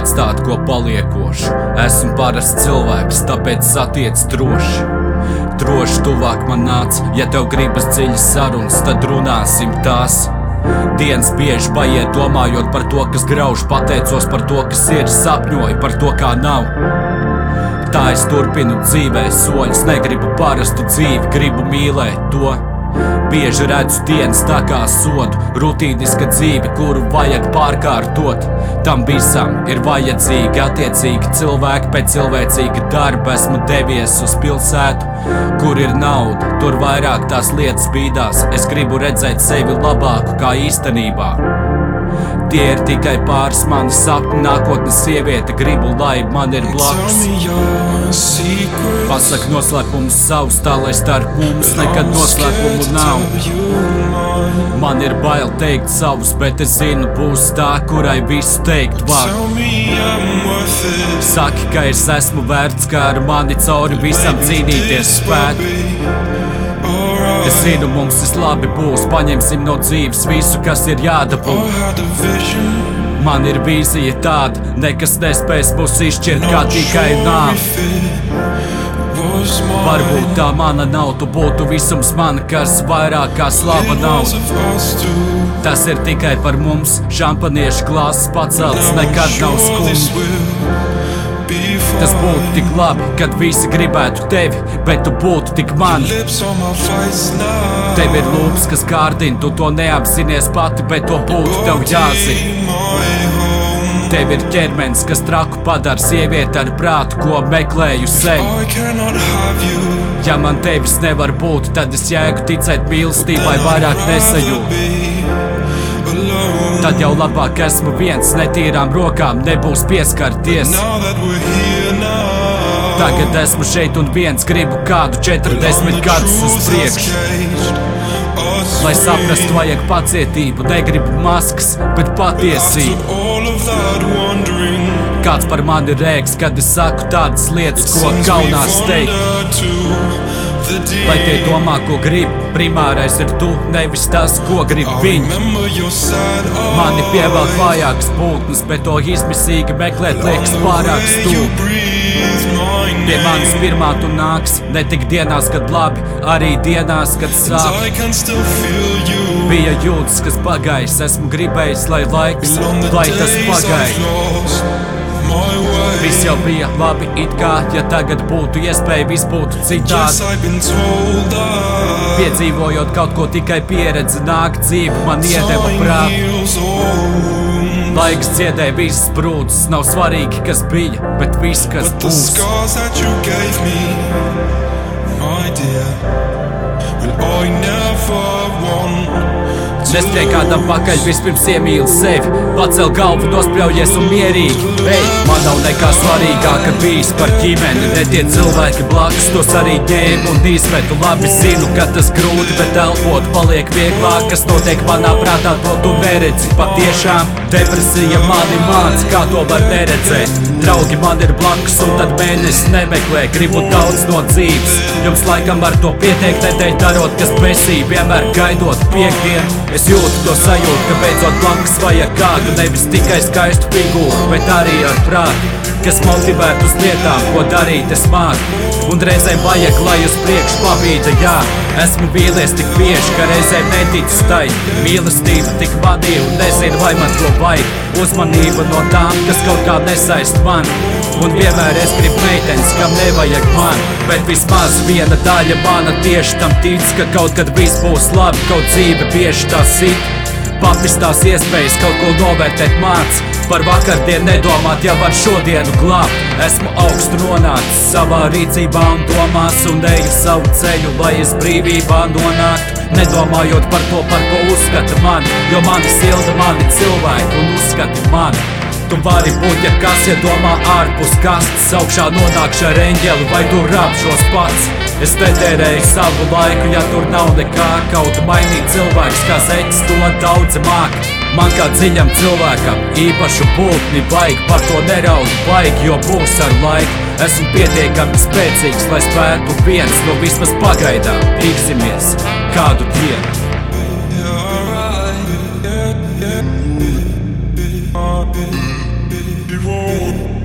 atstāt ko paliekošu. Esmu parasts cilvēks, tāpēc satiec droši. Droši tuvāk man nāc, ja tev gribas dziļas sarunas, tad runāsim tās. Dienas bieži paiet domājot par to, kas grauž, pateicos par to, kas ir, sapņoju par to, kā nav. Tā es turpinu dzīvē soļus, negribu parastu dzīvi, gribu mīlēt to. Bieži redzu dienas tā kā sodu, rutīniska dzīve, kuru vajag pārkārtot. Tam visam ir vajadzīgi attiecīgi cilvēki pēc cilvēcīga darba. Esmu devies uz pilsētu, kur ir nauda, tur vairāk tās lietas bīdās. Es gribu redzēt sevi labāku kā īstenībā. Tie ir tikai pāris mani sapņi, nākotnes sieviete. Gribu, lai man ir blakus. Pasak noslēpumus savus, tā lai starp mums nekad noslēpumu nav. Man ir bail teikt savus, bet es zinu, būs tā, kurai visu teikt var. Saki, ka es esmu vērts, kā ar mani cauri visam cīnīties spētu. Es zinu, mums tas labi būs. Paņemsim no dzīves visu, kas ir jādabū. Man ir vīzija tāda, nekas nespēs mūs izšķirt kā tikai nāve. Varbūt tā mana tu būtu visums man, kas vairāk kā slava nav. Tas ir tikai par mums, šampaniešu glāzes pacelts, nekad nav skumji. Tas būtu tik labi, kad visi gribētu tevi, bet tu būtu tik man. Tev ir lūpas, kas kārdina, tu to neapzinies pati, bet to būtu tev jāzina. Tev ir ķermenis, kas traku padara sievieti ar prātu, ko meklēju sen. Ja man tevis nevar būt, tad es jēgu ticēt mīlestībai vairāk nesajūtu. Tad jau labāk esmu viens, netīrām rokām nebūs pieskarties. Tagad esmu šeit un viens gribu kādu 40 gadus uz priekšu. Lai saprastu, vajag pacietību, negribu maskas, bet patiesību. Kāds par mani rēks, kad es saku tādas lietas, ko kaunās teikt. Lai tie domā, ko grib, primārais ir tu, nevis tas, ko grib viņi. Mani pievelk vājākas būtnes, bet to izmisīgi meklēt liekas pārāk stūri. Pie manis pirmā tu nāks, ne tik dienās, kad labi, arī dienās, kad sāp. Bija jūtas, kas pagājis, esmu gribējis, lai laiks, lai tas pagājis. Viss jau bija labi, it kā, ja tagad būtu iespēja, viss būtu citādi. Piedzīvojot kaut ko tikai pieredzi, nāk dzīve, man iedeva prātu. Laiks dziedē visas brūces, nav svarīgi, kas bija, bet viss, kas būs. Neskrien kādam pakaļ, vispirms iemīli sevi. Pacel galvu, nospļaujies un mierīgi. Ej, man nav nekā svarīgāka bijis par ģimeni. Ne tie cilvēki blakus, tos arī ņēmu un izmetu Labi zinu, ka tas grūti, bet elpot paliek vieglāk. Kas notiek manā prātā, to tu neredzi. Patiešām depresija mani māc, kā to var neredzēt. Draugi man ir blakus un tad mēnesis nemeklē. Gribu daudz no dzīves. Jums laikam ar to pietiek, nedēļ darot, kas besī Vienmēr gaidot piekdienu Es jūtu to sajūtu, ka beidzot blakus vajag kādu Nevis tikai skaistu figūru, bet arī ar prātu Kas motivētu uz lietām, ko darīt es māku. Un reizēm vajag, lai uz priekšu pabīda, jā Esmu vīlies tik bieži, ka reizēm neticu tai. Mīlestība tik vadīja un nezinu, vai man to vajag. Uzmanība no tām, kas kaut kā nesaist man Un vienmēr es gribu meitenes, kam nevajag man Bet vismaz viena daļa mana tieši tam tic Ka kaut kad viss būs labi, kaut dzīve bieži tā sit. Papistās iespējas kaut ko novērtēt māc Par vakardienu nedomāt, ja var šodienu glābt. Esmu augstu nonācis savā rīcībā un domās Un eju savu ceļu, lai es brīvībā nonāktu. Nedomājot par to, par ko uzskata mani Jo mani silda mani cilvēki un uzskati mani tu vari būt, ja kas iedomā ārpus kastes augšā nonākšu ar eņģeli, vai tu rapšos pats? Es netērēju savu laiku, ja tur nav nekā kaut mainīt cilvēks, kā zeķis to daudz māk. Man kā dziļam cilvēkam īpašu būtni vajag, par to neraud baigi, jo būs ar laiku. Esmu pietiekami spēcīgs, lai spētu viens, no vismaz pagaidām tiksimies kādu dienu. I've been 51